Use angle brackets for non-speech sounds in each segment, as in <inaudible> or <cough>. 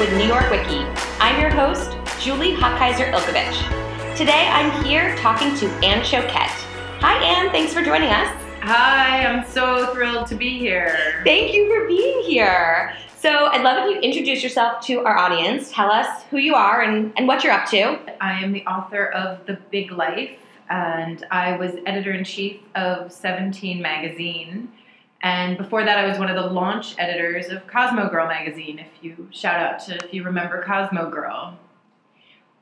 With New York Wiki. I'm your host, Julie Hochkaiser Ilkovich. Today I'm here talking to Ann Shoket. Hi, Anne. Thanks for joining us. Hi, I'm so thrilled to be here. Thank you for being here. So, I'd love if you introduce yourself to our audience. Tell us who you are and, and what you're up to. I am the author of The Big Life, and I was editor in chief of 17 magazine. And before that, I was one of the launch editors of Cosmo Girl magazine. If you shout out to if you remember Cosmo Girl.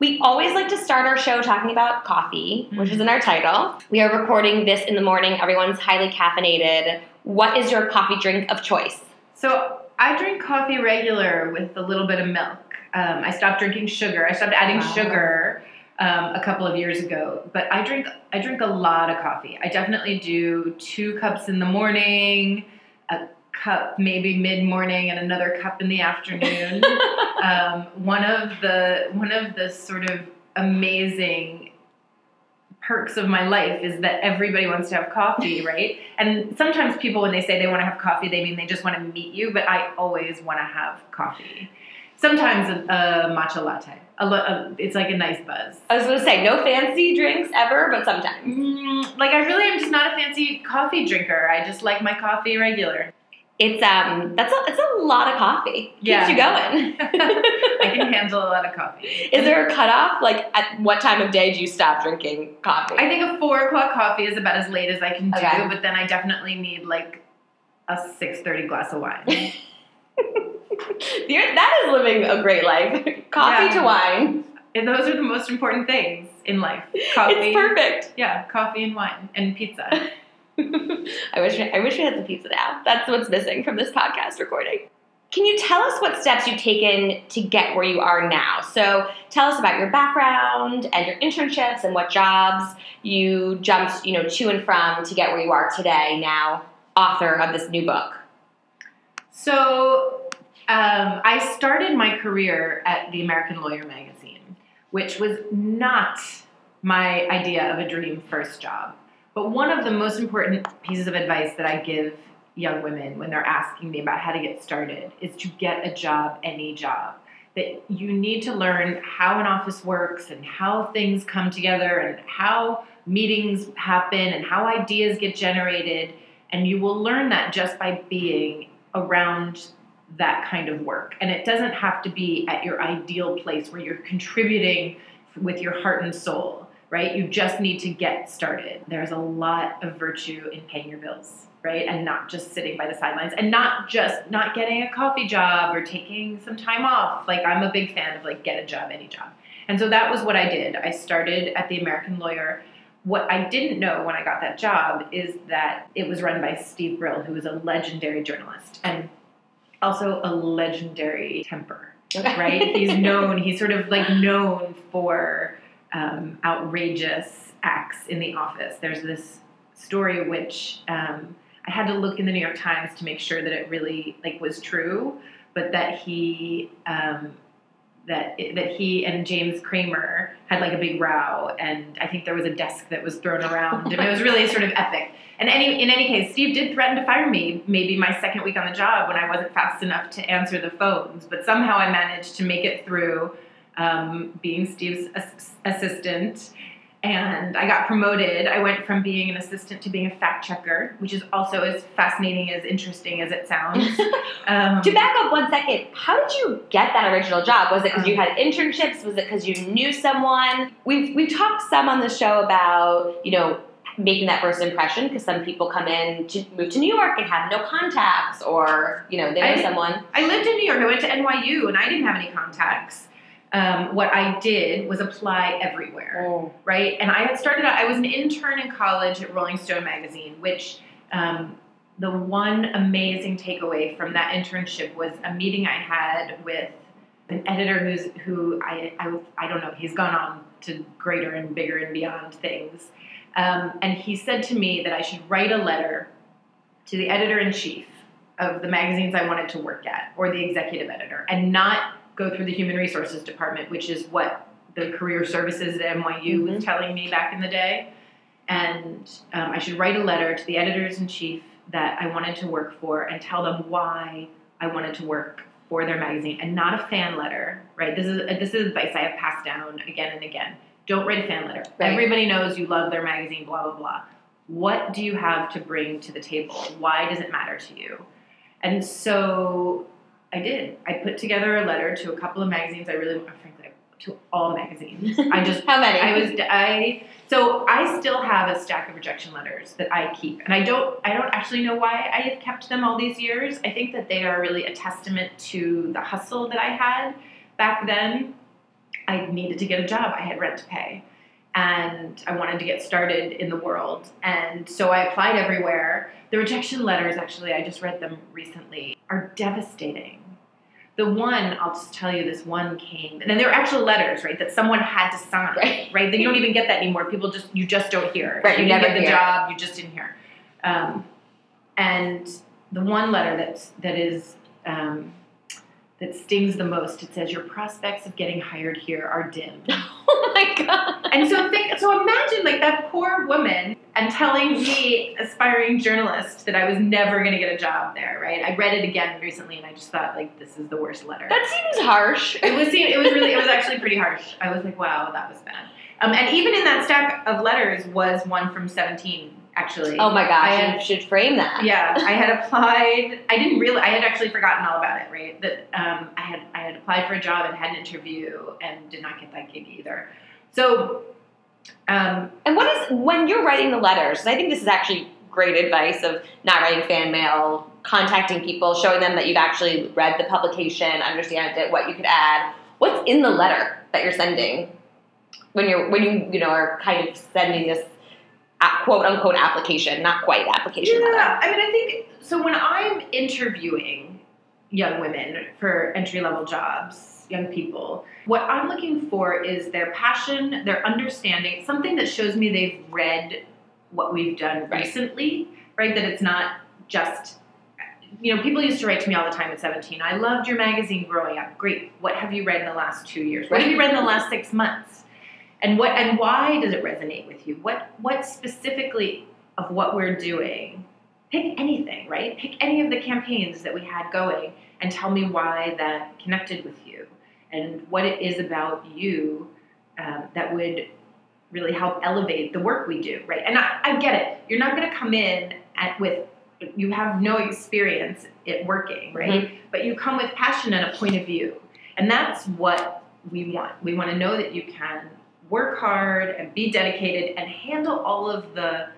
We always like to start our show talking about coffee, which is in our title. We are recording this in the morning. Everyone's highly caffeinated. What is your coffee drink of choice? So I drink coffee regular with a little bit of milk. Um, I stopped drinking sugar. I stopped adding Wow. sugar um, a couple of years ago. But I drink I drink a lot of coffee. I definitely do two cups in the morning, a cup maybe mid morning, and another cup in the afternoon. <laughs> um, one of the one of the sort of amazing perks of my life is that everybody wants to have coffee, <laughs> right? And sometimes people, when they say they want to have coffee, they mean they just want to meet you. But I always want to have coffee. Sometimes a, a matcha latte. A, a, it's like a nice buzz. I was going to say, no fancy drinks ever, but sometimes. Mm, like I really am just not a fancy coffee drinker. I just like my coffee regular. It's um that's a it's a lot of coffee. Keeps Yeah. you going. <laughs> <laughs> I can handle a lot of coffee. Is there a cutoff? Like at what time of day do you stop drinking coffee? I think a four o'clock coffee is about as late as I can do, but then I definitely need like a six thirty glass of wine. <laughs> <laughs> That is living a great life. <laughs> coffee Yeah. to wine. and those are the most important things in life. <laughs> Coffee. It's perfect. Yeah, coffee and wine and pizza. I wish I wish we had the pizza now. That's what's missing from this podcast recording. Can you tell us what steps you've taken to get where you are now? So tell us about your background and your internships and what jobs you jumped, you know, to and from to get where you are today. Now, author of this new book. So um, I started my career at the American Lawyer magazine, which was not my idea of a dream first job. But one of the most important pieces of advice that I give young women when they're asking me about how to get started is to get a job, any job. That you need to learn how an office works and how things come together and how meetings happen and how ideas get generated. And you will learn that just by being around that kind of work. And it doesn't have to be at your ideal place where you're contributing with your heart and soul, right? You just need to get started. There's a lot of virtue in paying your bills, right? And not just sitting by the sidelines and not just not getting a coffee job or taking some time off. Like I'm a big fan of like get a job, any job. And so that was what I did. I started at the American Lawyer what I didn't know when I got that job is that it was run by Steve Brill, who was a legendary journalist and also a legendary temper, right? <laughs> he's known, he's sort of like known for um, outrageous acts in the office. There's this story which um, I had to look in the New York Times to make sure that it really like was true, but that he um, that that he and James Cramer had like a big row, and I think there was a desk that was thrown around, and it was really sort of epic. And any in any case, Steve did threaten to fire me maybe my second week on the job when I wasn't fast enough to answer the phones, but somehow I managed to make it through um, being Steve's ass- assistant. And I got promoted. I went from being an assistant to being a fact checker, which is also as fascinating as interesting as it sounds. <laughs> Um, To back up one second, how did you get that original job? Was it because you had internships? Was it because you knew someone? We've we've talked some on the show about you know making that first impression because some people come in to move to New York and have no contacts or you know they know I- someone. I lived in New York. I went to NYU, and I didn't have any contacts. Um, what I did was apply everywhere, right? And I had started out. I was an intern in college at Rolling Stone magazine, which um, the one amazing takeaway from that internship was a meeting I had with an editor who's who I I, I don't know. He's gone on to greater and bigger and beyond things. Um, and he said to me that I should write a letter to the editor in chief of the magazines I wanted to work at, or the executive editor, and not go through the human resources department, which is what the career services at NYU was telling me back in the day. And um, I should write a letter to the editors in chief that I wanted to work for and tell them why I wanted to work for their magazine and not a fan letter, right? This is this is advice I have passed down again and again. Don't write a fan letter. Right. Everybody knows you love their magazine, blah blah blah. What do you have to bring to the table? Why does it matter to you? And so I did. I put together a letter to a couple of magazines. I really, frankly, to all magazines. <laughs> I just How many? I was I so I still have a stack of rejection letters that I keep, and I don't I don't actually know why I have kept them all these years. I think that they are really a testament to the hustle that I had back then. I needed to get a job. I had rent to pay, and I wanted to get started in the world, and so I applied everywhere. The rejection letters, actually, I just read them recently, are devastating. The one, I'll just tell you, this one came, and then there were actual letters, right, that someone had to sign, Right. <laughs> right? That you don't even get that anymore. People just, you just don't hear. Right, you you never get the hear. job, you just didn't hear. Um, and the one letter that's that is um, that stings the most, it says your prospects of getting hired here are dim. <laughs> oh my god. And so think, so imagine like that poor woman and telling me, aspiring journalist, that I was never going to get a job there. Right? I read it again recently, and I just thought like this is the worst letter. That seems harsh. <laughs> it was it was really it was actually pretty harsh. I was like, wow, that was bad. Um, and even in that stack of letters was one from seventeen. Actually, Oh my gosh, I had- you should frame that. yeah, I had <laughs> applied. I didn't realize I had actually forgotten all about it. Right, that um, I had I had applied for a job and had an interview and did not get that gig either. So, um, And what is when you're writing the letters? I think this is actually great advice of not writing fan mail, contacting people, showing them that you've actually read the publication, understand it, what you could add. What's in the letter that you're sending when you're when you you know are kind of sending this quote unquote application, not quite application yeah, I mean, I think so. When I'm interviewing young women for entry level jobs, young people, what I'm looking for is their passion, their understanding, something that shows me they've read what we've done Right. recently, right? That it's not just, you know, people used to write to me all the time at 17. I loved your magazine growing up. Great. What have you read in the last two years? What have you read in the last six months? And what and why does it resonate with you? What what specifically of what we're doing? Pick anything, right? Pick any of the campaigns that we had going and tell me why that connected with you and what it is about you um, that would really help elevate the work we do, right? And I, I get it. You're not going to come in at, with you have no experience at working, right? But you come with passion and a point of view, and that's what we want. We want to know that you can work hard and be dedicated and handle all of the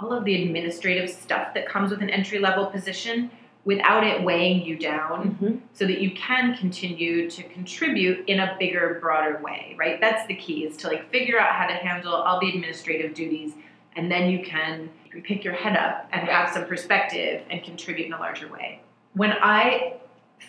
all of the administrative stuff that comes with an entry level position without it weighing you down Mhm. so that you can continue to contribute in a bigger broader way right? That's the key is to like figure out how to handle all the administrative duties and then you can pick your head up and have some perspective and contribute in a larger way. When i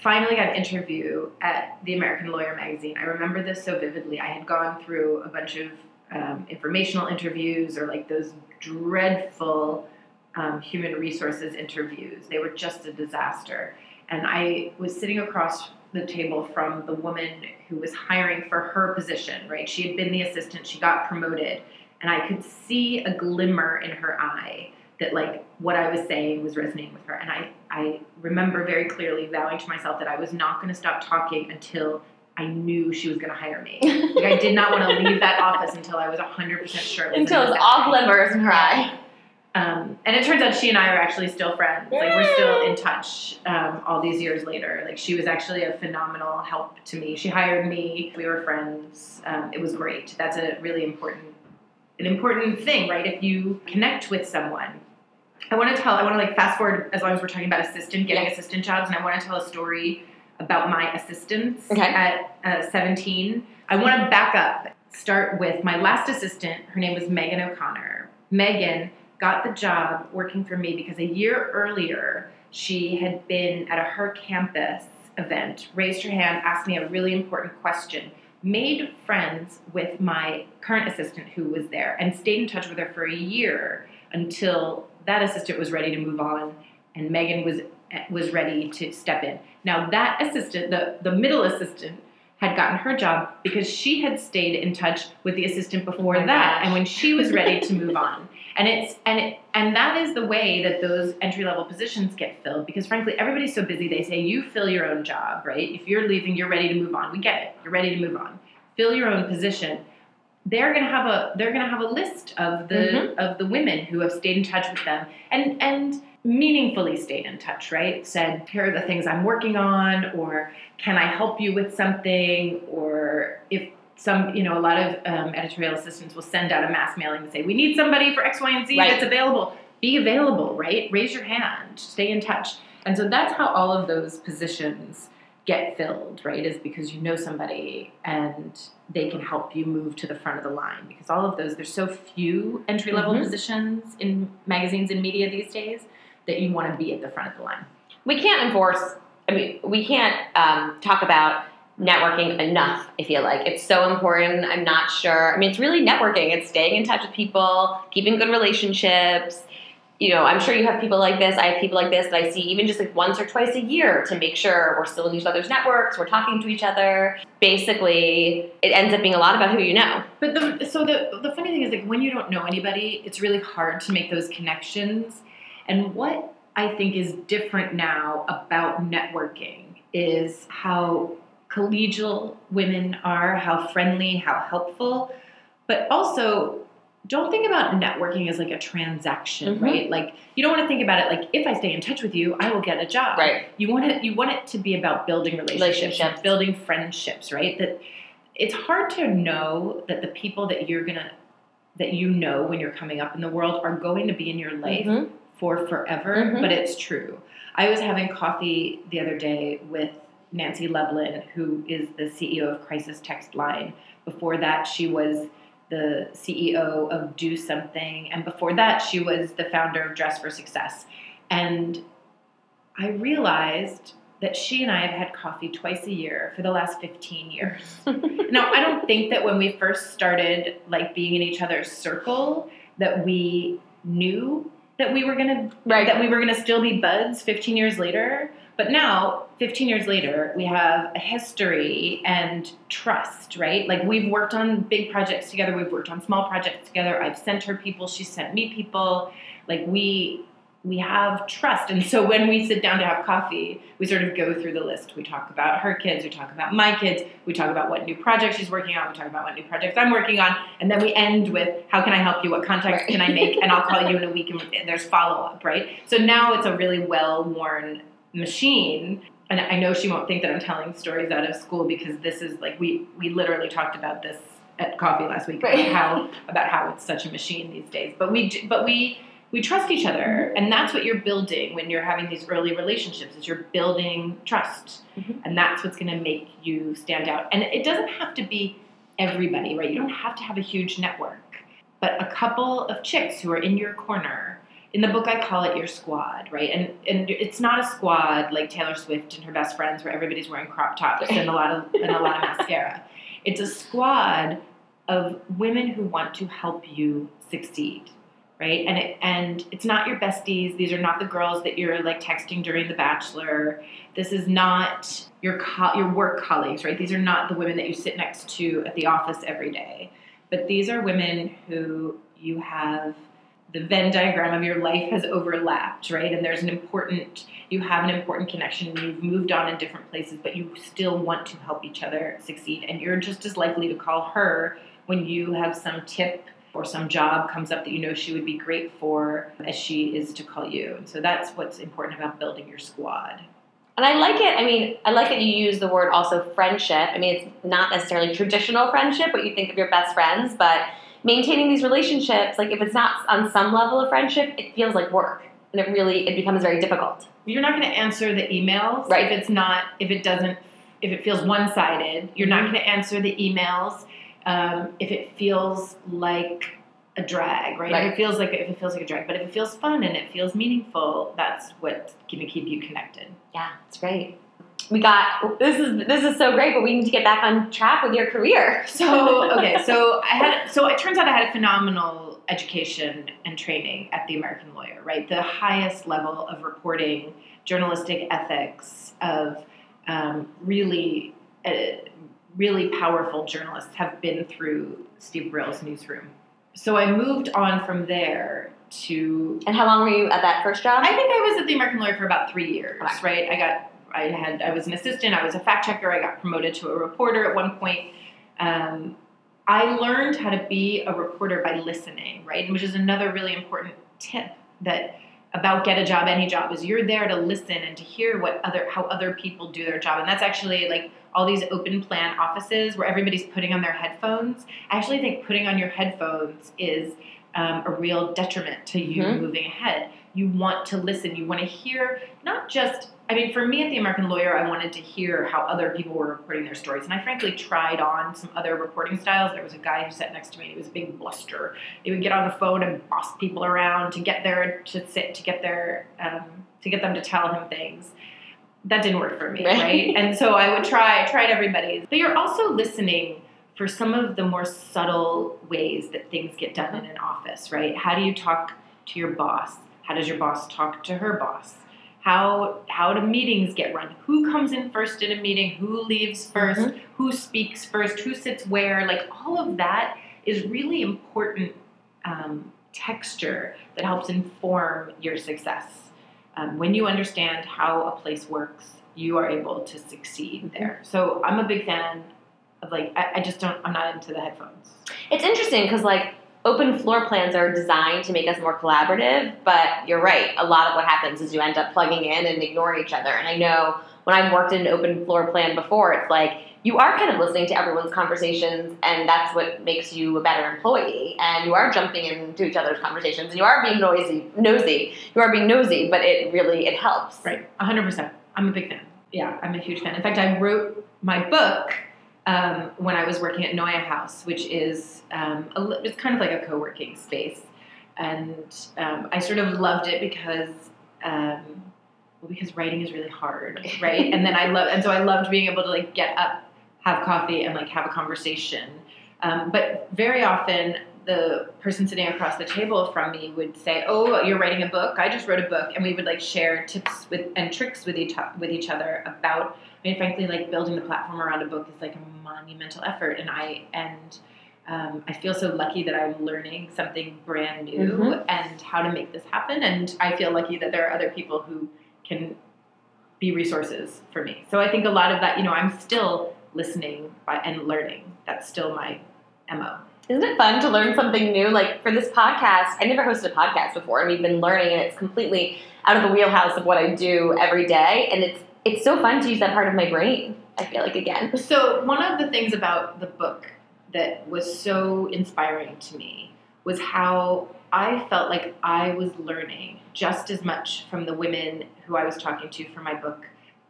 finally got an interview at the american lawyer magazine i remember this so vividly i had gone through a bunch of um, informational interviews or like those dreadful um, human resources interviews. They were just a disaster. And I was sitting across the table from the woman who was hiring for her position, right? She had been the assistant, she got promoted, and I could see a glimmer in her eye that like what I was saying was resonating with her. And I, I remember very clearly vowing to myself that I was not going to stop talking until I knew she was going to hire me. <laughs> Like I did not want to leave that office until I was 100% sure. it Until an it's all glimmers in her eye. um, and it turns out she and I are actually still friends. Like we're still in touch um, all these years later. Like she was actually a phenomenal help to me. She hired me. We were friends. Um, it was great. That's a really important, an important thing, right? If you connect with someone. I want to tell. I want to like fast forward as long as we're talking about assistant, getting assistant jobs, and I want to tell a story about my assistants Okay. at uh, 17. I want to back up. Start with my last assistant. Her name was Megan O'Connor. Megan got the job working for me because a year earlier she had been at a her campus event, raised her hand, asked me a really important question, made friends with my current assistant who was there, and stayed in touch with her for a year until that assistant was ready to move on and Megan was was ready to step in. Now that assistant, the, the middle assistant, had gotten her job because she had stayed in touch with the assistant oh before Oh that gosh. and when she was ready to move <laughs> on. And it's and it, and that is the way that those entry level positions get filled because frankly everybody's so busy they say you fill your own job right? If you're leaving you're ready to move on. We get it. You're ready to move on. Fill your own position they're gonna have a they're gonna have a list of the Mhm. of the women who have stayed in touch with them and and meaningfully stayed in touch right? Said here are the things i'm working on or can i help you with something? Or if some you know a lot of um, editorial assistants will send out a mass mailing and say we need somebody for x y and z Right. that's available. Be available right? Raise your hand. Stay in touch. And so that's how all of those positions get filled right is because you know somebody and they can help you move to the front of the line. Because all of those there's so few entry level Mhm. positions in magazines and media these days that you want to be at the front of the line. We can't enforce i mean we can't um, talk about networking enough i feel like. It's so important i'm not sure. I mean it's really networking it's staying in touch with people keeping good relationships you know i'm sure you have people like this i have people like this that i see even just like once or twice a year to make sure we're still in each other's networks we're talking to each other basically it ends up being a lot about who you know But the so the the funny thing is like when you don't know anybody, it's really hard to make those connections. And what I think is different now about networking is how collegial women are, how friendly, how helpful, but also don't think about networking as like a transaction, Mhm. right? Like you don't want to think about it like if I stay in touch with you, I will get a job. right You want it you want it to be about building relationships, Relationships. building friendships, right? That it's hard to know that the people that you're gonna that you know when you're coming up in the world are going to be in your life Mhm. for forever, Mhm. but it's true. I was having coffee the other day with Nancy Lublin, who is the CEO of Crisis Text Line. Before that, she was the CEO of Do Something, and before that, she was the founder of Dress for Success. And I realized that she and I have had coffee twice a year for the last 15 years. <laughs> now, I don't think that when we first started like being in each other's circle that we knew that we were going to right that we were going to still be buds 15 years later. But now, 15 years later, we have a history and trust, right? Like we've worked on big projects together, we've worked on small projects together. I've sent her people, she sent me people. Like we we have trust. And so when we sit down to have coffee, we sort of go through the list. We talk about her kids, we talk about my kids, we talk about what new projects she's working on, we talk about what new projects I'm working on, and then we end with how can I help you, what contacts can I make, and I'll call you in a <laughs> week and there's follow up, right? So now it's a really well worn machine. And I know she won't think that I'm telling stories out of school because this is like we we literally talked about this at coffee last week Right. about how about how it's such a machine these days. But we but we we trust each other, and that's what you're building when you're having these early relationships. Is you're building trust, Mhm. and that's what's going to make you stand out. And it doesn't have to be everybody, right? You don't have to have a huge network, but a couple of chicks who are in your corner. In the book, I call it your squad, right? And and it's not a squad like Taylor Swift and her best friends, where everybody's wearing crop tops and a lot of and a lot of mascara. <laughs> It's a squad of women who want to help you succeed, right? And it, and it's not your besties. These are not the girls that you're like texting during The Bachelor. This is not your co- your work colleagues, right? These are not the women that you sit next to at the office every day. But these are women who you have the Venn diagram of your life has overlapped, right? And there's an important you have an important connection. You've moved on in different places, but you still want to help each other succeed. And you're just as likely to call her when you have some tip or some job comes up that you know she would be great for as she is to call you. So that's what's important about building your squad. And I like it. I mean, I like that you use the word also friendship. I mean, it's not necessarily traditional friendship, what you think of your best friends, but maintaining these relationships, like if it's not on some level of friendship, it feels like work. And it really it becomes very difficult. You're not going to answer the emails Right. if it's not if it doesn't if it feels one-sided. You're not going to answer the emails um, if it feels like a drag, right? Right. If it feels like if it feels like a drag, but if it feels fun and it feels meaningful, that's what's going to keep you connected. Yeah, it's great. We got this is this is so great, but we need to get back on track with your career. <laughs> So okay, so I had so it turns out I had a phenomenal education and training at the American Lawyer, right? The highest level of reporting, journalistic ethics, of um, really uh, really powerful journalists have been through Steve Brill's newsroom. So I moved on from there to. And how long were you at that first job? I think I was at the American Lawyer for about three years, Okay. right? I got, I had, I was an assistant, I was a fact checker, I got promoted to a reporter at one point. Um, I learned how to be a reporter by listening, right? Which is another really important tip that about get a job, any job is you're there to listen and to hear what other how other people do their job, and that's actually like all these open plan offices where everybody's putting on their headphones. I actually think putting on your headphones is um, a real detriment to you Mhm. moving ahead. You want to listen. You want to hear not just. I mean, for me at the American Lawyer, I wanted to hear how other people were reporting their stories, and I frankly tried on some other reporting styles. There was a guy who sat next to me. He was a big bluster. He would get on the phone and boss people around to get there to sit to get their um, to get them to tell him things. That didn't work for me, Right. right? and so I would try tried everybody's. But you're also listening for some of the more subtle ways that things get done in an office, right? How do you talk to your boss? How does your boss talk to her boss? How how do meetings get run? Who comes in first in a meeting? Who leaves 1st Who speaks first? Who sits where? Like all of that is really important um, texture that helps inform your success. Um, when you understand how a place works, you are able to succeed there. So I'm a big fan of like I, I just don't I'm not into the headphones. It's interesting because like open floor plans are designed to make us more collaborative, but you're right. A lot of what happens is you end up plugging in and ignoring each other. And I know when I've worked in an open floor plan before, it's like you are kind of listening to everyone's conversations, and that's what makes you a better employee. And you are jumping into each other's conversations, and you are being noisy, nosy. You are being nosy, but it really it helps. Right, 100%. I'm a big fan. Yeah, I'm a huge fan. In fact, I wrote my book um, when I was working at NeueHouse, which is um, a, it's kind of like a co-working space, and um, I sort of loved it because um, well, because writing is really hard, right? and then I love, and so I loved being able to like get up, have coffee, and like have a conversation. Um, but very often, the person sitting across the table from me would say, "Oh, you're writing a book. I just wrote a book," and we would like share tips with and tricks with each with each other about. I mean, frankly, like building the platform around a book is like a monumental effort, and I and um, I feel so lucky that I'm learning something brand new Mhm. and how to make this happen. And I feel lucky that there are other people who can be resources for me. So I think a lot of that, you know, I'm still listening by, and learning. That's still my mo. Isn't it fun to learn something new? Like for this podcast, I never hosted a podcast before, and we've been learning, and it's completely out of the wheelhouse of what I do every day. And it's it's so fun to use that part of my brain. I feel like again. So one of the things about the book that was so inspiring to me was how I felt like I was learning just as much from the women who I was talking to for my book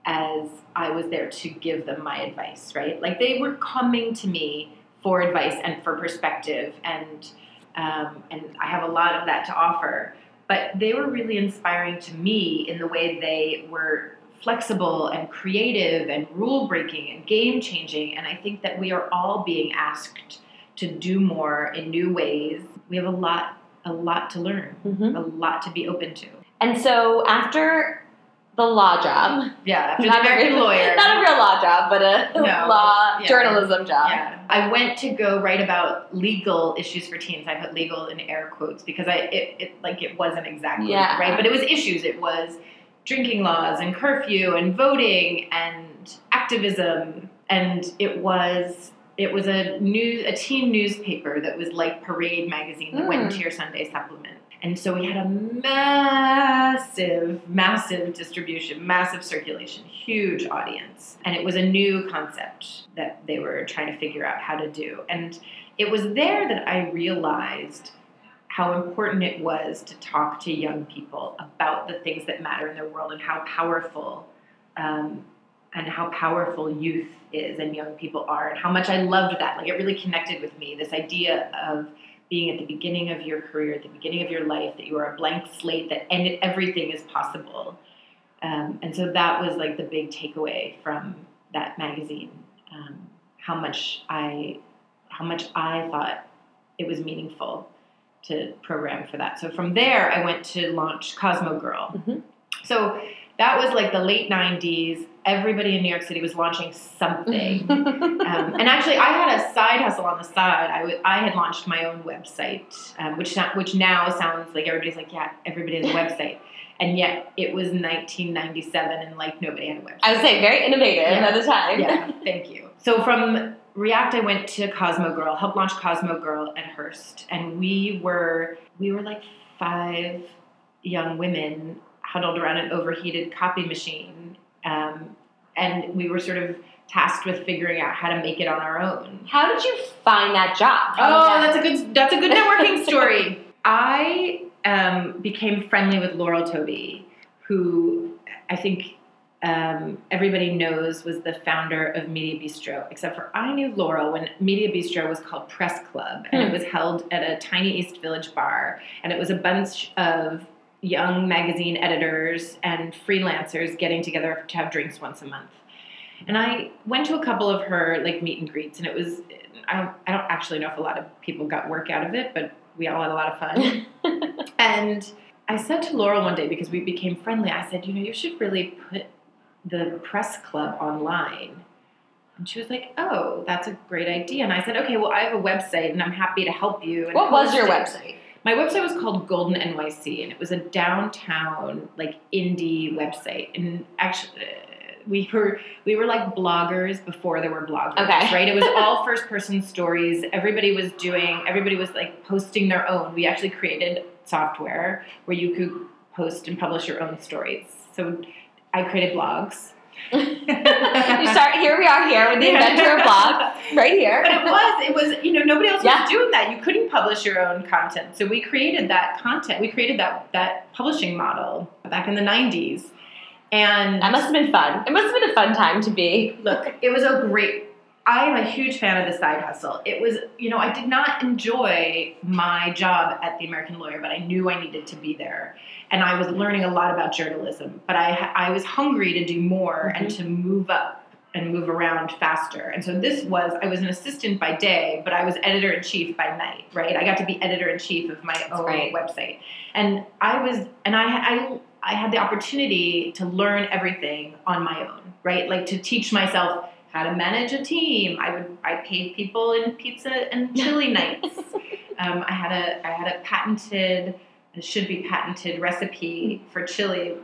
as I was there to give them my advice, right? Like they were coming to me for advice and for perspective, and um, and I have a lot of that to offer. But they were really inspiring to me in the way they were flexible and creative and rule breaking and game changing. And I think that we are all being asked to do more in new ways. We have a lot, a lot to learn, Mm-hmm. a lot to be open to. And so after the law job, Yeah, not a American real- lawyer. not a real law job, but a No, <laughs> law yeah. journalism job. Yeah. I went to go write about legal issues for teens. I put legal in air quotes because I it, it like it wasn't exactly Yeah. right, but it was issues. It was drinking laws and curfew and voting and activism and it was it was a news a teen newspaper that was like Parade magazine that went Mm. into your Sunday supplement. And so we had a massive, massive distribution, massive circulation, huge audience. And it was a new concept that they were trying to figure out how to do. And it was there that I realized how important it was to talk to young people about the things that matter in their world and how powerful um, and how powerful youth is and young people are and how much I loved that. Like it really connected with me. This idea of being at the beginning of your career, at the beginning of your life, that you are a blank slate, that and everything is possible. Um, and so that was like the big takeaway from that magazine. Um, how much I, how much I thought it was meaningful to program for that. So from there, I went to launch Cosmo Girl. Mhm. So that was like the late '90s. Everybody in New York City was launching something. <laughs> um, and actually, I had a side hustle on the side. I, w- I had launched my own website, um, which not, which now sounds like everybody's like, yeah, everybody has a website, and yet it was 1997, and like nobody had a website. I would say very innovative Yeah. at the time. yeah, <laughs> thank you. So from React, I went to Cosmo Girl, helped launch Cosmo Girl at Hearst, and we were we were like five young women huddled around an overheated copy machine, um, and we were sort of tasked with figuring out how to make it on our own. How did you find that job? How Oh, did that's a good that's a good networking <laughs> story. I um, became friendly with Laurel Touby, who I think um, everybody knows was the founder of Media Bistro, except for I knew Laurel when Media Bistro was called Press Club, and it Hmm. was held at a tiny East Village bar, and it was a bunch of young magazine editors and freelancers getting together to have drinks once a month. And I went to a couple of her like meet and greets, and it was I don't I don't actually know if a lot of people got work out of it, but we all had a lot of fun. <laughs> and I said to Laurel one day because we became friendly, I said, you know, you should really put the press club online. And she was like, "Oh, that's a great idea." And I said, "Okay, well, I have a website, and I'm happy to help you." And What was your it." website? My website was called Golden NYC, and it was a downtown like indie website. And actually, uh, we were we were like bloggers before there were bloggers, Okay. right? It was all <laughs> first person stories. Everybody was doing. Everybody was like posting their own. We actually created software where you could post and publish your own stories. So I created blogs. You start here. We are here with the inventor of blog, right here. But it was, it was, you know, nobody else Yeah. was doing that. You couldn't publish your own content. So we created that content. We created that that publishing model back in the 90s. And That must have been fun. It must have been a fun time to be. look, it was a great I am a huge fan of the side hustle. It was, you know, I did not enjoy my job at the American Lawyer, but I knew I needed to be there. And I was learning a lot about journalism, but I I was hungry to do more and mm-hmm. to move up and move around faster. And so this was I was an assistant by day, but I was editor in chief by night, right? I got to be editor in chief of my own website. And I was and I I I had the opportunity to learn everything on my own, right? Like to teach myself how to manage a team. I would I paid people in pizza and <laughs> chili nights. Um, I had a I had a patented should be patented recipe for chili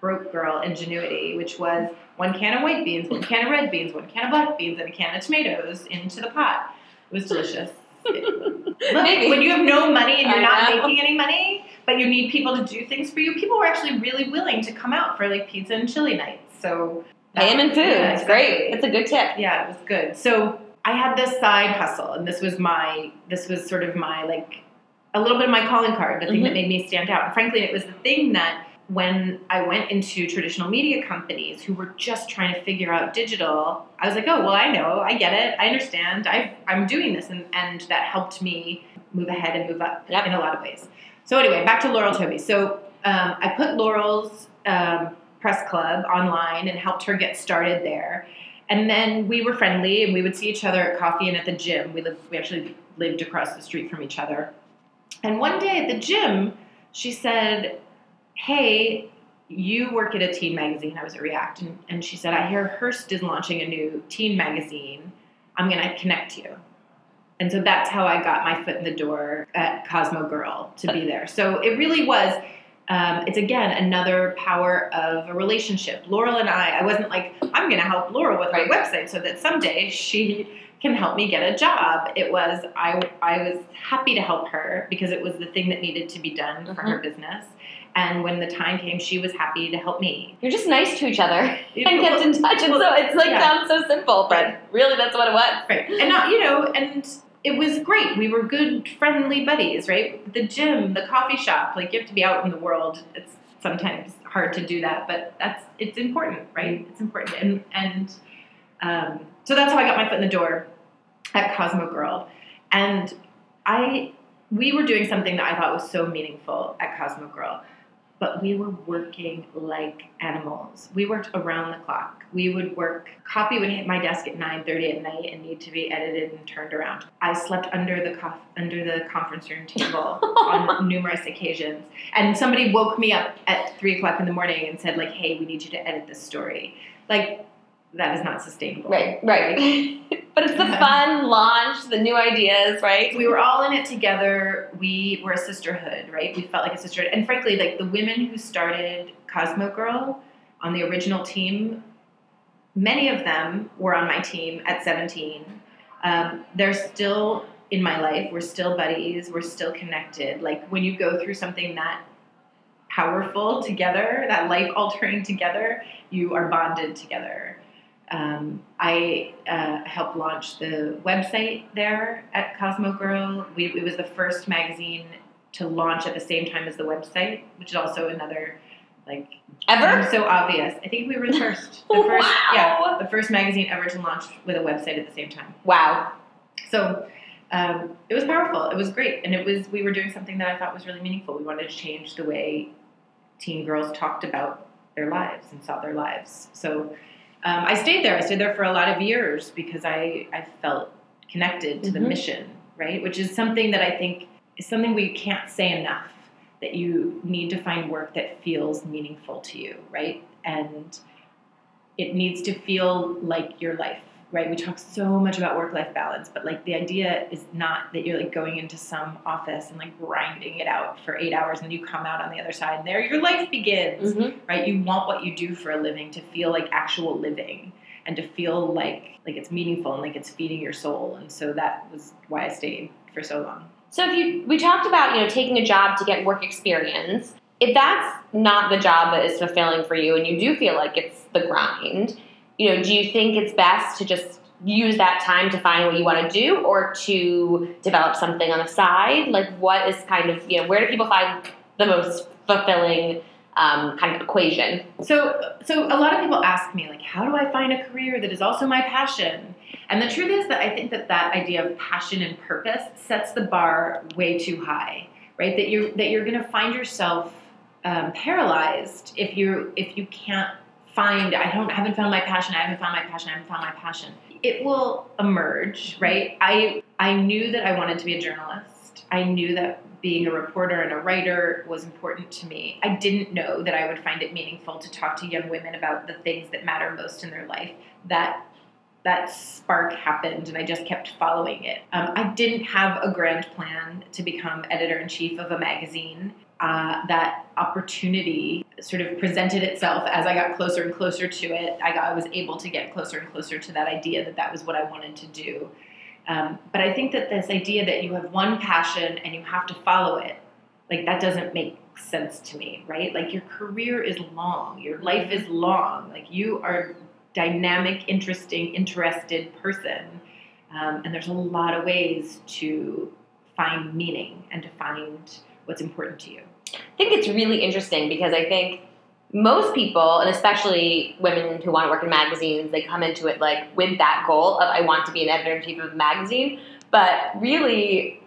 broke girl ingenuity, which was one can of white beans, one can of red beans, one can of black beans, and a can of tomatoes into the pot. It was delicious. Look, Maybe. when you have no money and you're not making any money, but you need people to do things for you, people were actually really willing to come out for like pizza and chili nights. So Pay him in food. Yeah, it's great. It's a good tip. Yeah, it was good. So I had this side hustle, and this was my this was sort of my like a little bit of my calling card, the thing that Mhm. made me stand out. And frankly, it was the thing that when I went into traditional media companies who were just trying to figure out digital, I was like, oh well, I know, I get it, I understand, I I'm doing this, and and that helped me move ahead and move up Yep. in a lot of ways. So anyway, back to Laurel Touby. So um, I put Laurel's um, press club online and helped her get started there. And then we were friendly, and we would see each other at coffee and at the gym. We lived, we actually lived across the street from each other. And one day at the gym, she said, "Hey, you work at a teen magazine." I was at React, and, and she said, "I hear Hearst is launching a new teen magazine. I'm going to connect you." And so that's how I got my foot in the door at Cosmo Girl to be there. So it really was. Um, it's again another power of a relationship. Laurel and I, I wasn't like, I'm going to help Laurel with my website so that someday she can help me get a job. It was, I, I was happy to help her because it was the thing that needed to be done for her business. And when the time came, she was happy to help me. You're just nice to each other <laughs> and kept in touch. And so it's like yeah. sounds so simple, but really that's what it was. Right. And not, you know, and it was great. We were good, friendly buddies, right? The gym, the coffee shop, like you have to be out in the world. It's sometimes hard to do that, but that's it's important, right? It's important. And and um, so that's how I got my foot in the door at Cosmo Girl. And I we were doing something that I thought was so meaningful at Cosmo Girl. But we were working like animals. We worked around the clock. We would work. Copy would hit my desk at nine thirty at night and need to be edited and turned around. I slept under the under the conference room table <laughs> on numerous occasions. And somebody woke me up at three o'clock in the morning and said, like, "Hey, we need you to edit this story." like that is not sustainable. Right, right. <laughs> but it's the fun launch, the new ideas, right? We were all in it together. We were a sisterhood, right? We felt like a sisterhood. And frankly, like the women who started Cosmo Girl on the original team, many of them were on my team at 17. Um, they're still in my life. We're still buddies. We're still connected. Like when you go through something that powerful together, that life altering <laughs> together, you are bonded together. Um, I uh, helped launch the website there at Cosmo Girl. We, it was the first magazine to launch at the same time as the website, which is also another like Ever? so obvious. I think we were the first. <laughs> The first, Wow. yeah, the first magazine ever to launch with a website at the same time. Wow. So um, it was powerful. It was great, and it was we were doing something that I thought was really meaningful. We wanted to change the way teen girls talked about their lives and saw their lives. So um, I stayed there. I stayed there for a lot of years because I I felt connected to the Mhm. mission, right? Which is something that I think is something we can't say enough. That you need to find work that feels meaningful to you, right? And it needs to feel like your life, right? We talk so much about work life balance, but like the idea is not that you're like going into some office and like grinding it out for eight hours and you come out on the other side and there your life begins, Mhm. right? You want what you do for a living to feel like actual living and to feel like like it's meaningful and like it's feeding your soul. And so that was why I stayed for so long. So if you we talked about, you know, taking a job to get work experience. If that's not the job that is fulfilling for you and you do feel like it's the grind, you know, do you think it's best to just use that time to find what you want to do or to develop something on the side? Like what is kind of, you know, where do people find the most fulfilling um, kind of equation? So, so a lot of people ask me like, how do I find a career that is also my passion? And the truth is that I think that that idea of passion and purpose sets the bar way too high, right? That you're that you're going to find yourself um, paralyzed if you if you can't find. I don't haven't found my passion. I haven't found my passion. I haven't found my passion. It will emerge, right? I I knew that I wanted to be a journalist. I knew that being a reporter and a writer was important to me. I didn't know that I would find it meaningful to talk to young women about the things that matter most in their life. That that spark happened, and I just kept following it. Um, I didn't have a grand plan to become editor in chief of a magazine. Uh, that opportunity sort of presented itself as I got closer and closer to it. I, got, I was able to get closer and closer to that idea that that was what I wanted to do. Um, but I think that this idea that you have one passion and you have to follow it, like that doesn't make sense to me, right? Like your career is long, your life is long. Like you are dynamic, interesting, interested person, um, and there's a lot of ways to find meaning and to find what's important to you. I think it's really interesting because I think most people, and especially women who want to work in magazines, they come into it like with that goal of I want to be an editor in chief of a magazine. But really,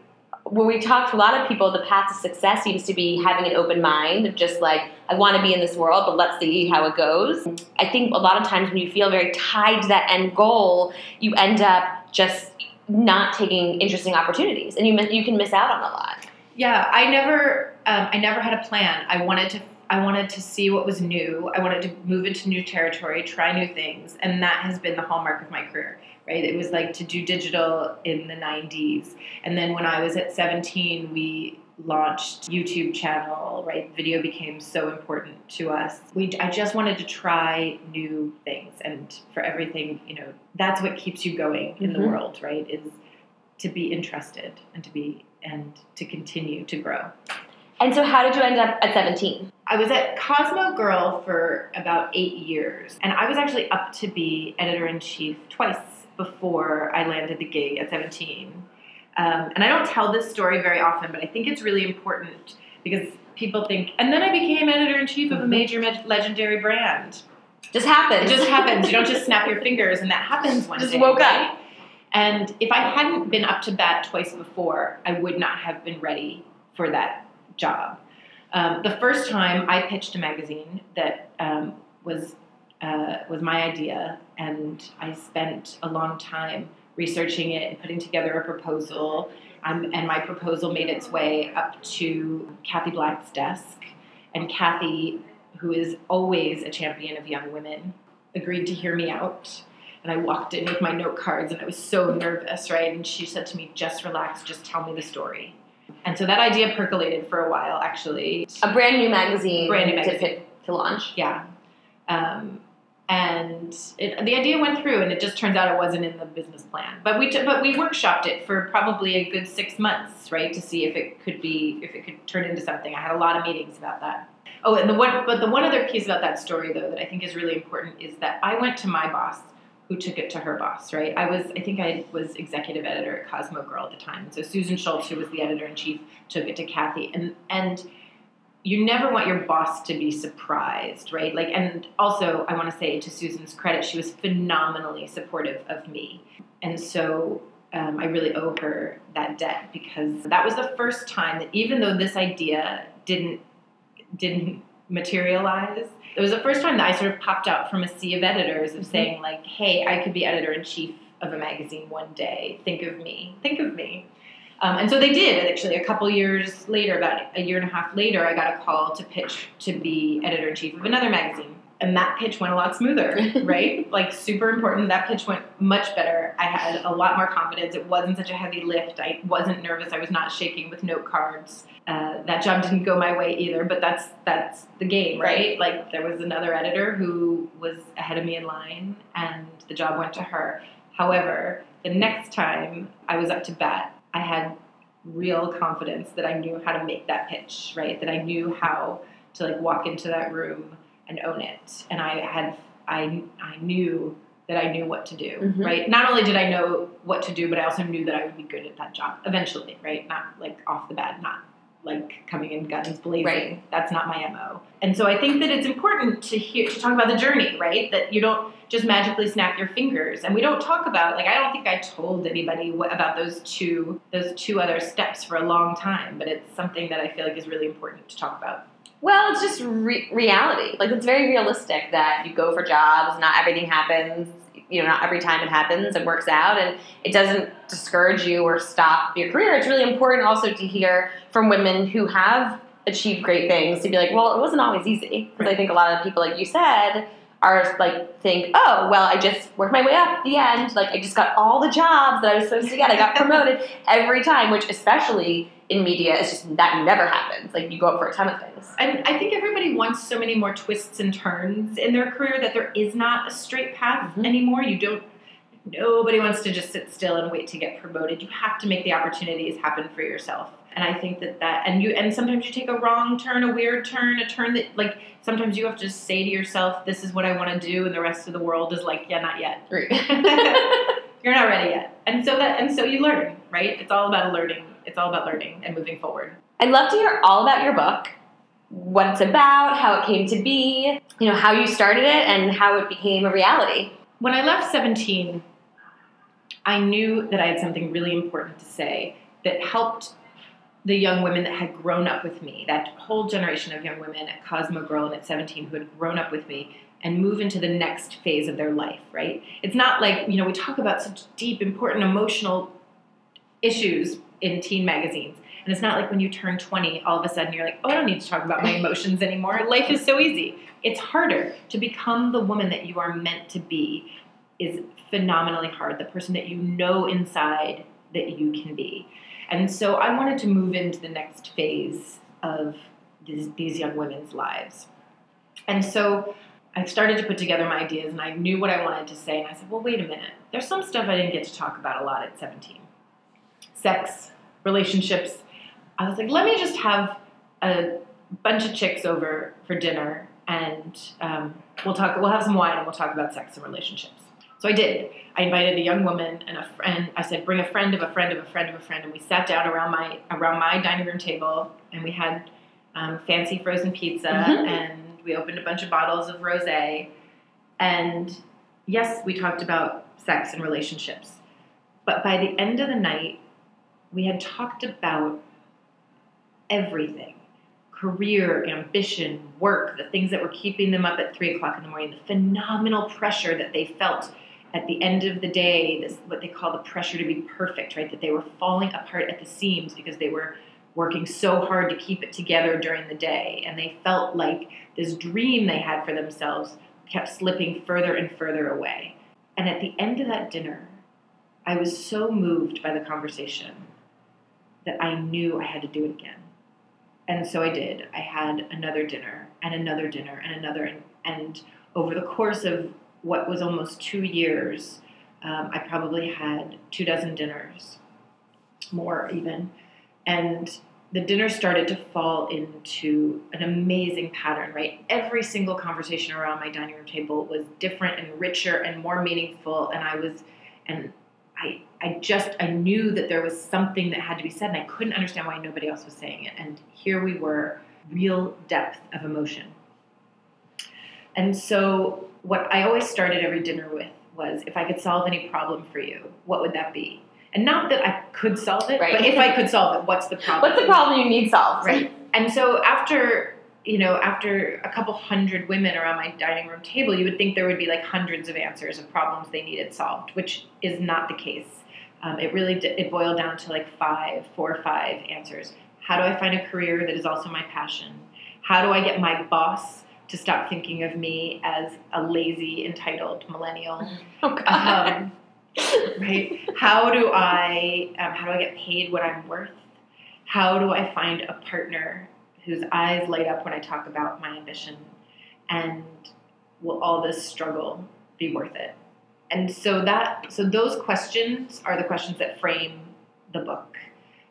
when we talk to a lot of people, the path to success seems to be having an open mind of just like I want to be in this world, but let's see how it goes. I think a lot of times when you feel very tied to that end goal, you end up just not taking interesting opportunities, and you you can miss out on a lot. Yeah, I never, um, I never had a plan. I wanted to, I wanted to see what was new. I wanted to move into new territory, try new things, and that has been the hallmark of my career. Right? It was like to do digital in the '90s, and then when I was at 17, we launched YouTube channel. Right? Video became so important to us. We, I just wanted to try new things, and for everything, you know, that's what keeps you going in the Mhm. world. Right? Is to be interested and to be and to continue to grow. And so, how did you end up at 17? I was at Cosmo Girl for about eight years, and I was actually up to be editor in chief twice before I landed the gig at 17. Um, and I don't tell this story very often, but I think it's really important because people think, and then I became editor in chief of a Mhm. major me- legendary brand. Just happened. It just happens. You don't just snap your fingers, and that happens one Just day. woke up. right? And if I hadn't been up to bat twice before, I would not have been ready for that job. Um, the first time I pitched a magazine that um, was uh, was my idea, and I spent a long time researching it and putting together a proposal. Um, and my proposal made its way up to Cathie Black's desk, and Cathie, who is always a champion of young women, agreed to hear me out. And I walked in with my note cards and I was so nervous, right? And she said to me, just relax, just tell me the story. And so that idea percolated for a while, actually. A brand new magazine. Brand new to magazine. pit- To, launch. Yeah. Um, and it, the idea went through, and it just turns out it wasn't in the business plan. But we t- but we workshopped it for probably a good six months, right, to see if it could be if it could turn into something. I had a lot of meetings about that. Oh, and the one but the one other piece about that story though that I think is really important is that I went to my boss who took it to her boss, right? I was I think I was executive editor at Cosmo Girl at the time. So Susan Schultz, who was the editor in chief, took it to Cathie and and you never want your boss to be surprised, right? Like, and also, I want to say to Susan's credit, she was phenomenally supportive of me, and so um, I really owe her that debt because that was the first time that even though this idea didn't didn't materialize, it was the first time that I sort of popped out from a sea of editors of saying like, "Hey, I could be editor in chief of a magazine one day. Think of me. Think of me." Um, and so they did. Actually, a couple years later, about a year and a half later, I got a call to pitch to be editor in chief of another magazine. And that pitch went a lot smoother, <laughs> right? like, super important. That pitch went much better. I had a lot more confidence. It wasn't such a heavy lift. I wasn't nervous. I was not shaking with note cards. Uh, that job didn't go my way either, but that's that's the game, right? Like there was another editor who was ahead of me in line, and the job went to her. However, the next time I was up to bat, I had real confidence that I knew how to make that pitch, right? That I knew how to like walk into that room and own it, and I had I I knew that I knew what to do, Mhm. right? Not only did I know what to do, but I also knew that I would be good at that job eventually, right? Not like off the bat, not like coming in guns blazing. Right. That's not my mo. And so I think that it's important to hear to talk about the journey, right? That you don't just magically snap your fingers. And we don't talk about like I don't think I told anybody what, about those two those two other steps for a long time, but it's something that I feel like is really important to talk about. Well, it's just re- reality. Like it's very realistic that you go for jobs. Not everything happens. You know, not every time it happens it works out, and it doesn't discourage you or stop your career. It's really important also to hear from women who have achieved great things to be like, well, it wasn't always easy. Because I think a lot of people, like you said, are like think, oh, well, I just worked my way up the end. Like I just got all the jobs that I was supposed to get. I got promoted <laughs> every time, which especially in media is just that never happens. Like you go up for a ton of things. And I think everybody wants so many more twists and turns in their career that there is not a straight path Mhm. anymore. You don't. Nobody wants to just sit still and wait to get promoted. You have to make the opportunities happen for yourself. And I think that that and you and sometimes you take a wrong turn, a weird turn, a turn that like sometimes you have to just say to yourself, "This is what I want to do," and the rest of the world is like, "Yeah, not yet. Right. <laughs> You're not ready yet." And so that and so you learn, right? It's all about learning. It's all about learning and moving forward. I'd love to hear all about your book, what it's about, how it came to be, you know, how you started it, and how it became a reality. When I left 17, I knew that I had something really important to say that helped the young women that had grown up with me, that whole generation of young women at Cosmo Girl and at 17 who had grown up with me and move into the next phase of their life, right? It's not like, you know, we talk about such deep, important, emotional issues in teen magazines. And it's not like when you turn 20, all of a sudden you're like, oh, I don't need to talk about my emotions anymore. Life is so easy. It's harder to become the woman that you are meant to be is phenomenally hard. The person that you know inside that you can be. And so I wanted to move into the next phase of these, these young women's lives. And so I started to put together my ideas and I knew what I wanted to say. And I said, well, wait a minute. There's some stuff I didn't get to talk about a lot at 17 sex, relationships. I was like, let me just have a bunch of chicks over for dinner and um, we'll talk, we'll have some wine and we'll talk about sex and relationships. So I did. I invited a young woman and a friend. I said, "Bring a friend of a friend of a friend of a friend," and we sat down around my around my dining room table, and we had um, fancy frozen pizza, Mhm. and we opened a bunch of bottles of rosé. And yes, we talked about sex and relationships, but by the end of the night, we had talked about everything career, ambition, work, the things that were keeping them up at three o'clock in the morning, the phenomenal pressure that they felt at the end of the day, this what they call the pressure to be perfect, right? That they were falling apart at the seams because they were working so hard to keep it together during the day. And they felt like this dream they had for themselves kept slipping further and further away. And at the end of that dinner, I was so moved by the conversation that I knew I had to do it again. And so I did. I had another dinner and another dinner and another. And, and over the course of what was almost two years, um, I probably had two dozen dinners, more even. And the dinner started to fall into an amazing pattern, right? Every single conversation around my dining room table was different and richer and more meaningful. And I was, and I, I just, I knew that there was something that had to be said, and I couldn't understand why nobody else was saying it. And here we were, real depth of emotion. And so, what I always started every dinner with was if I could solve any problem for you, what would that be? And not that I could solve it, Right. but if I could solve it, what's the problem? What's the problem you need solved? Right. And so after you know, after a couple hundred women around my dining room table, you would think there would be like hundreds of answers of problems they needed solved, which is not the case. Um, it really d- it boiled down to like five, four or five answers. How do I find a career that is also my passion? How do I get my boss to stop thinking of me as a lazy, entitled millennial? <laughs> Oh, um, right? How do I um, how do I get paid what I'm worth? How do I find a partner whose eyes light up when I talk about my ambition? And will all this struggle be worth it? And so that so those questions are the questions that frame the book.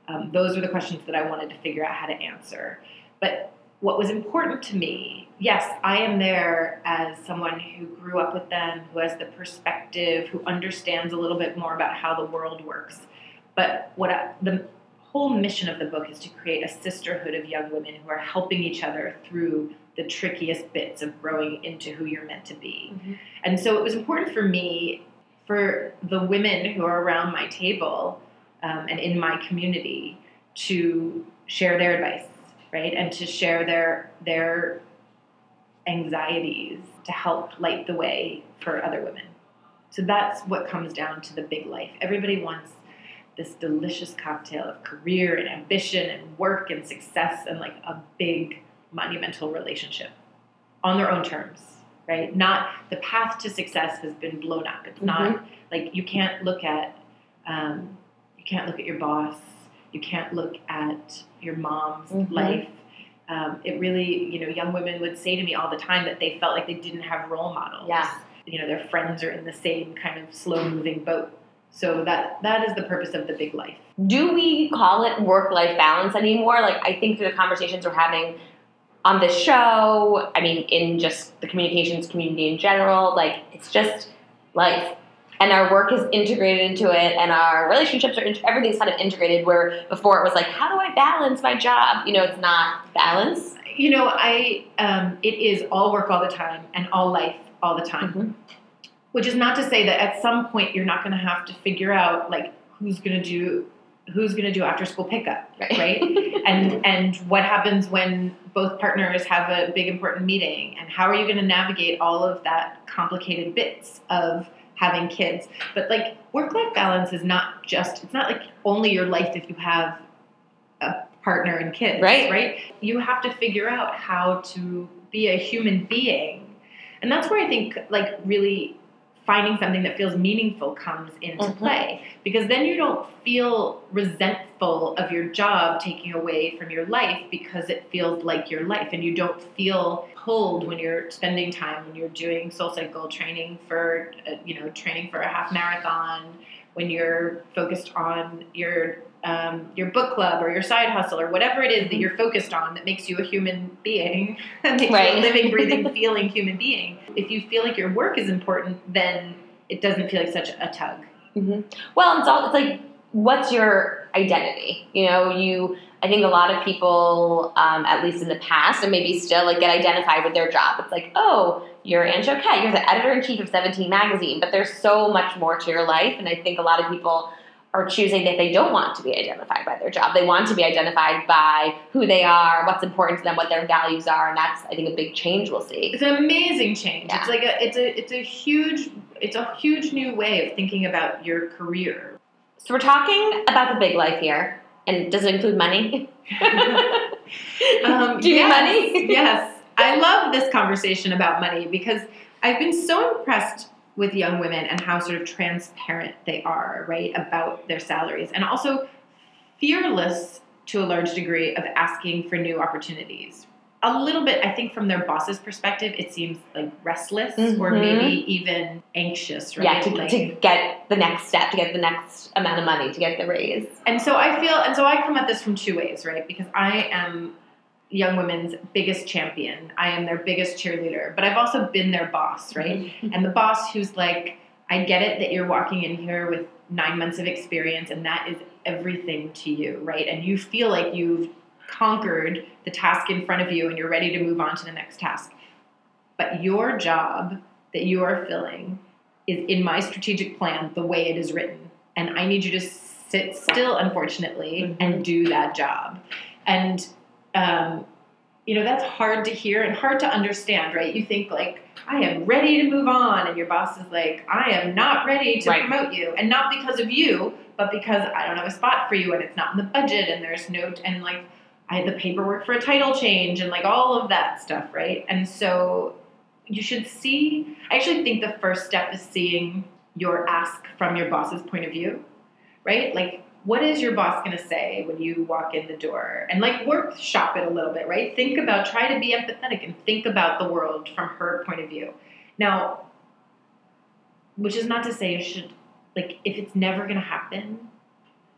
Um, those are the questions that I wanted to figure out how to answer. But what was important to me, yes, I am there as someone who grew up with them, who has the perspective, who understands a little bit more about how the world works. But what I, the whole mission of the book is to create a sisterhood of young women who are helping each other through the trickiest bits of growing into who you're meant to be. Mhm. And so it was important for me, for the women who are around my table um, and in my community, to share their advice, right, and to share their their anxieties to help light the way for other women. So that's what comes down to the big life. Everybody wants this delicious cocktail of career and ambition and work and success and like a big monumental relationship on their own terms, right? Not the path to success has been blown up. It's not like you can't look at um, you can't look at your boss. You can't look at your mom's Mhm. life. Um, it really, you know, young women would say to me all the time that they felt like they didn't have role models. Yeah. You know, their friends are in the same kind of slow moving boat. So that that is the purpose of the big life. do we call it work life balance anymore? Like, I think through the conversations we're having on this show, I mean, in just the communications community in general, like, it's just life. And our work is integrated into it, and our relationships are, in- everything's kind of integrated. Where before it was like, how do I balance my job? You know, it's not balance. You know, I um, it is all work all the time and all life all the time. Mhm. Which is not to say that at some point you're not going to have to figure out like who's going to do who's going to do after school pickup, right? <laughs> and and what happens when both partners have a big important meeting? And how are you going to navigate all of that complicated bits of having kids? But like work life balance is not just it's not like only your life if you have a partner and kids Right. right? You have to figure out how to be a human being. And that's where i think like really finding something that feels meaningful comes into Mhm. play because then you don't feel resentful of your job taking away from your life because it feels like your life and you don't feel pulled when you're spending time when you're doing SoulCycle training for uh, you know training for a half marathon when you're focused on your um, your book club or your side hustle or whatever it is that you're focused on that makes you a human being <laughs> that makes Right. you a living breathing <laughs> feeling human being if you feel like your work is important then it doesn't feel like such a tug hmm Well, it's all it's like, what's your identity? You know, you. I think a lot of people, um, at least in the past, and maybe still, like get identified with their job. It's like, oh, you're Ann Shoket, you're the editor in chief of Seventeen magazine, but there's so much more to your life, and I think a lot of people are choosing that they don't want to be identified by their job. They want to be identified by who they are, what's important to them, what their values are, and that's I think a big change we'll see. It's an amazing change. Yeah. It's like a it's a it's a huge it's a huge new way of thinking about your career. So we're talking about the big life here, and does it include money? <laughs> <laughs> Um, Do you yes, need money? yes. I love this conversation about money because I've been so impressed with young women and how sort of transparent they are, right, about their salaries, and also fearless to a large degree of asking for new opportunities. A little bit, I think, from their boss's perspective, it seems like restless or Mhm. maybe even anxious, right? Yeah, to, Like- to get the next step, to get the next amount of money, to get the raise. And so I feel, and so I come at this from two ways, right? Because I am young women's biggest champion. I am their biggest cheerleader, but I've also been their boss, right? Mm-hmm. And the boss who's like, I get it that you're walking in here with nine months of experience and that is everything to you, right? And you feel like you've conquered the task in front of you and you're ready to move on to the next task. But your job that you are filling is in my strategic plan the way it is written. And I need you to sit still, unfortunately, mm-hmm. and do that job. And, um, you know, that's hard to hear and hard to understand, right? You think, like, I am ready to move on, and your boss is like, I am not ready to Right. promote you. And not because of you, but because I don't have a spot for you, and it's not in the budget, and there's no, and like, I had the paperwork for a title change, and like all of that stuff, right? And so you should see, I actually think the first step is seeing your ask from your boss's point of view, right? Like, what is your boss going to say when you walk in the door? And like workshop it a little bit, right? Think about, try to be empathetic and think about the world from her point of view. Now, which is not to say you should, like, if it's never going to happen,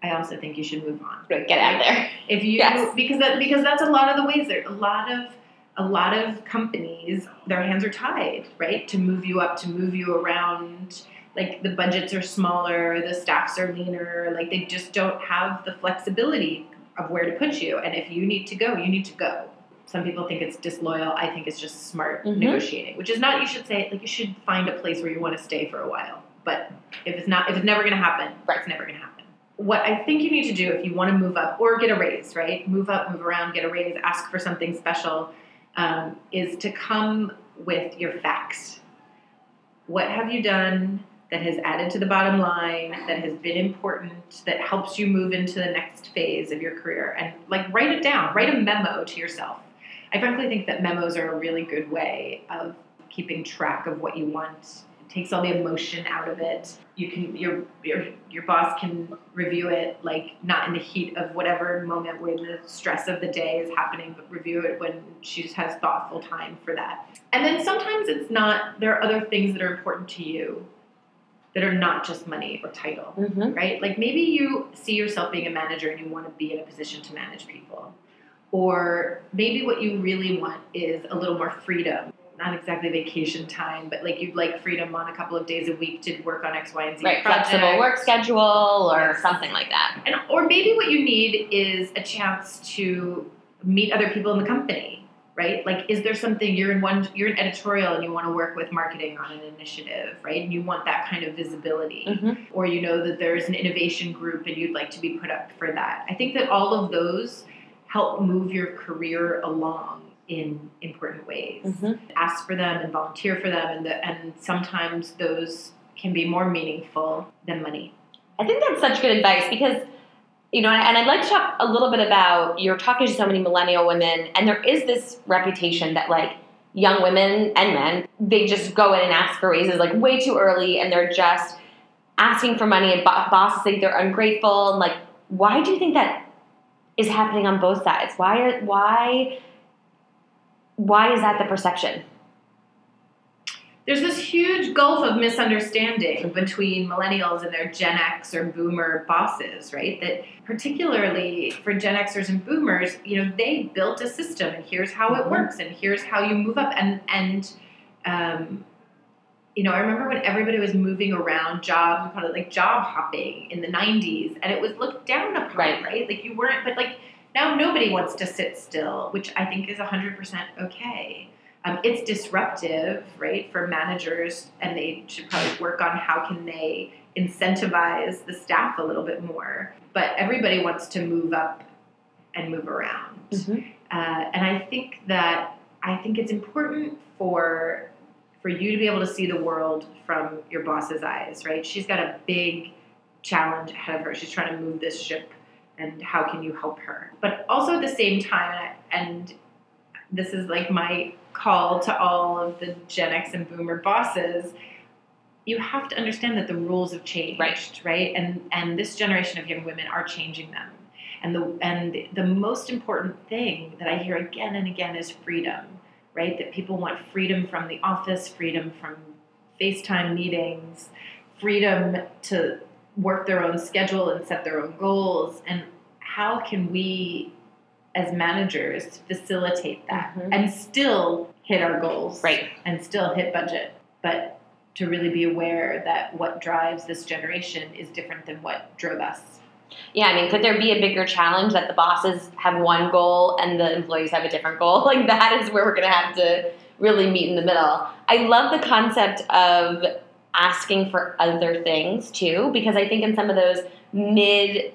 I also think you should move on. Right, get out of there. If you Yes. because that because that's a lot of the ways there a lot of a lot of companies their hands are tied, right? To move you up, to move you around. Like the budgets are smaller, the staffs are leaner, like they just don't have the flexibility of where to put you. And if you need to go, you need to go. Some people think it's disloyal. I think it's just smart Mhm. negotiating, which is not you should say like you should find a place where you want to stay for a while. But if it's not if it's never gonna happen, Right. it's never gonna happen what I think you need to do if you want to move up or get a raise, right? Move up, move around, get a raise, ask for something special, um, is to come with your facts. What have you done that has added to the bottom line, that has been important, that helps you move into the next phase of your career? And like write it down, write a memo to yourself. I frankly think that memos are a really good way of keeping track of what you want. It takes all the emotion out of it. You can your your your boss can review it like not in the heat of whatever moment where the stress of the day is happening, but review it when she just has thoughtful time for that. And then sometimes it's not there are other things that are important to you that are not just money or title Mm-hmm. right? Like maybe you see yourself being a manager and you want to be in a position to manage people. Or maybe what you really want is a little more freedom. Not exactly vacation time, but like you'd like freedom on a couple of days a week to work on X, Y, and Z. Right, projects. flexible work schedule or Yes. something like that. And or maybe what you need is a chance to meet other people in the company, right? Like, is there something you're in one you're an editorial and you want to work with marketing on an initiative, right? And you want that kind of visibility Mhm. or you know that there's an innovation group and you'd like to be put up for that. I think that all of those help move your career along in important ways. Mhm. Ask for them and volunteer for them, and the, and sometimes those can be more meaningful than money. I think that's such good advice because, you know, and I'd like to talk a little bit about you're talking to so many millennial women, and there is this reputation that like young women and men they just go in and ask for raises like way too early, and they're just asking for money, and bo- bosses think they're ungrateful. And like, why do you think that is happening on both sides? Why? Why? Why is that the perception? There's this huge gulf of misunderstanding between millennials and their Gen X or Boomer bosses, right? That particularly for Gen Xers and Boomers, you know, they built a system, and here's how it Mhm. works, and here's how you move up, and and um, you know, I remember when everybody was moving around jobs, we called it like job hopping in the '90s, and it was looked down upon, Right. right? Like you weren't, but like now nobody wants to sit still, which I think is 100% okay. Um, it's disruptive, right, for managers, and they should probably work on how can they incentivize the staff a little bit more. But everybody wants to move up and move around, Mhm. uh, and I think that I think it's important for for you to be able to see the world from your boss's eyes, right? She's got a big challenge ahead of her. She's trying to move this ship, and how can you help her? But also at the same time, and this is like my call to all of the Gen X and Boomer bosses. You have to understand that the rules have changed, Right. right? And and this generation of young women are changing them. And the and the most important thing that I hear again and again is freedom, right? That people want freedom from the office, freedom from FaceTime meetings, freedom to work their own schedule and set their own goals. And how can we, as managers, facilitate that Mhm. and still hit our goals Right. and still hit budget? But to really be aware that what drives this generation is different than what drove us. Yeah, I mean, could there be a bigger challenge that the bosses have one goal and the employees have a different goal? <laughs> Like that is where we're going to have to really meet in the middle. I love the concept of asking for other things too, because I think in some of those mid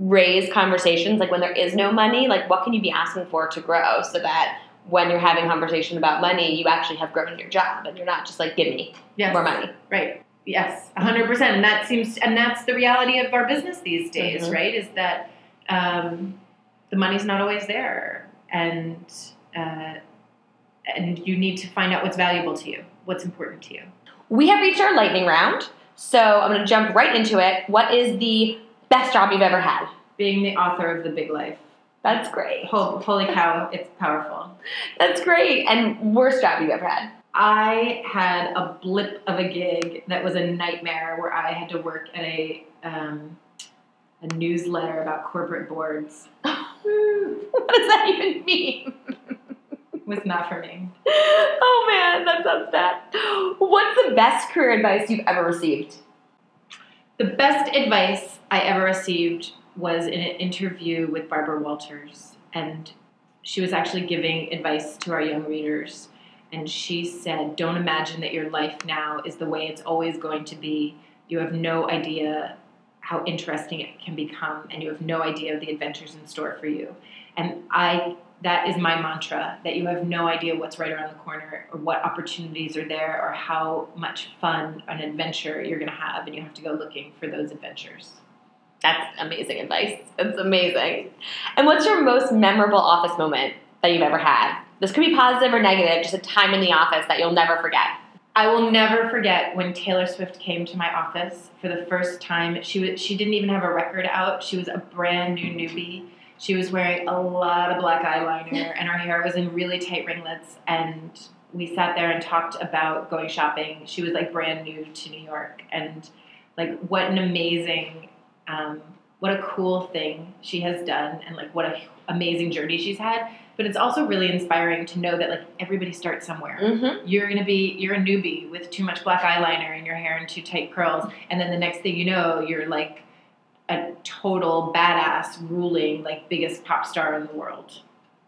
raised conversations, like when there is no money, like what can you be asking for to grow so that when you're having conversation about money, you actually have grown your job and you're not just like, give me Yes. more money. Right. Yes, hundred percent, and that seems, and that's the reality of our business these days, Mhm. right? Is that um, the money's not always there, and uh, and you need to find out what's valuable to you, what's important to you. We have reached our lightning round, so I'm going to jump right into it. What is the best job you've ever had? Being the author of the Big Life, That's great. Hol- holy cow, it's powerful. That's great. And worst job you've ever had? I had a blip of a gig that was a nightmare where I had to work at a um, a newsletter about corporate boards. <laughs> what does that even mean? It was not for me. Oh man, that sounds bad. What's the best career advice you've ever received? The best advice I ever received was in an interview with Barbara Walters, and she was actually giving advice to our young readers. And she said, Don't imagine that your life now is the way it's always going to be. You have no idea how interesting it can become, and you have no idea of the adventures in store for you. And I that is my mantra that you have no idea what's right around the corner or what opportunities are there or how much fun an adventure you're going to have and you have to go looking for those adventures That's amazing advice. That's amazing. And what's your most memorable office moment that you've ever had? This could be positive or negative, just a time in the office that you'll never forget. I will never forget when Taylor Swift came to my office for the first time. She was she didn't even have a record out. She was a brand new newbie. She was wearing a lot of black eyeliner and her hair was in really tight ringlets and we sat there and talked about going shopping. She was like brand new to New York and like what an amazing um, what a cool thing she has done and like what an amazing journey she's had. But it's also really inspiring to know that like everybody starts somewhere Mm-hmm. you're gonna be you're a newbie with too much black eyeliner in your hair and too tight curls and then the next thing you know you're like a total badass ruling like biggest pop star in the world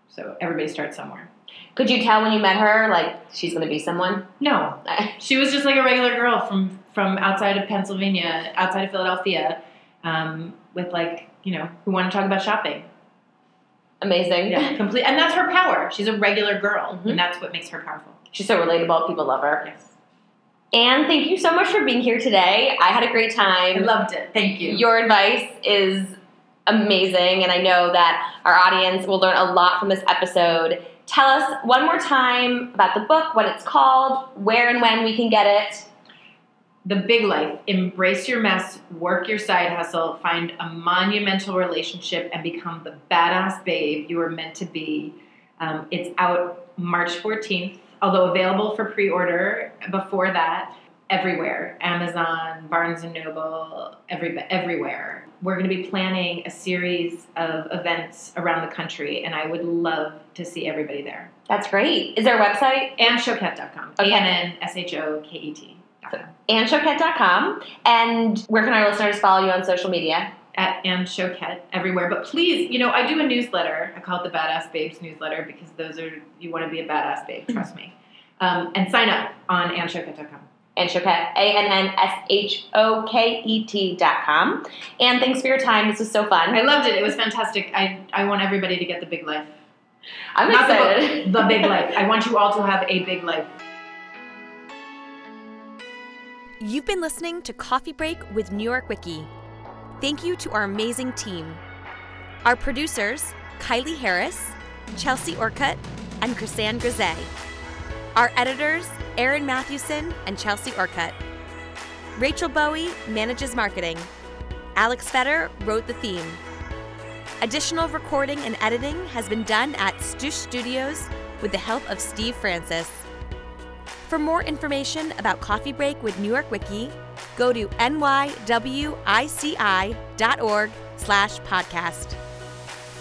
so everybody starts somewhere Could you tell when you met her, like, she's going to be someone? no <laughs> she was just like a regular girl from from outside of pennsylvania outside of philadelphia um, with like you know who want to talk about shopping Amazing. yeah complete and that's her power she's a regular girl Mhm. and that's what makes her powerful She's so relatable. People love her. yes And thank you so much for being here today. I had a great time. i loved it thank you Your advice is amazing, and I know that our audience will learn a lot from this episode. Tell us one more time about the book, what it's called, where and when we can get it. The big life. Embrace your mess, work your side hustle, find a monumental relationship, and become the badass babe you were meant to be. Um, it's out March 14th, although available for pre order before that everywhere Amazon, Barnes and Noble, every, everywhere. We're going to be planning a series of events around the country, and I would love to see everybody there. That's great. Is there a website? AnnShoket.com. Okay. A N N S H O K E T.com. And where can our listeners follow you on social media? At Ann Shoket everywhere. But please, you know, I do a newsletter. I call it the Badass Babes newsletter because those are you want to be a badass babe. Trust me. Um, and sign up on AnnShoket.com. AnnShoket, A-N-N-S-H-O-K-E-T dot com. And thanks for your time. This was so fun. I loved it. It was fantastic. I I want everybody to get the big life. I'm Not the book, excited. the big life. I want you all to have a big life. You've been listening to Coffee Break with New York Wiki. Thank you to our amazing team. Our producers, Kylie Harris, Chelsea Orcutt, and Chrisanne Grisey. Our editors, Aaron Mathewson and Chelsea Orcutt. Rachel Bowie manages marketing. Alex Fetter wrote the theme. Additional recording and editing has been done at Stoosh Studios with the help of Steve Francis. For more information about Coffee Break with New York Wiki, go to nywici.org slash podcast.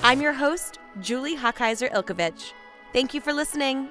I'm your host, Julie Hockeiser Ilkovich. Thank you for listening.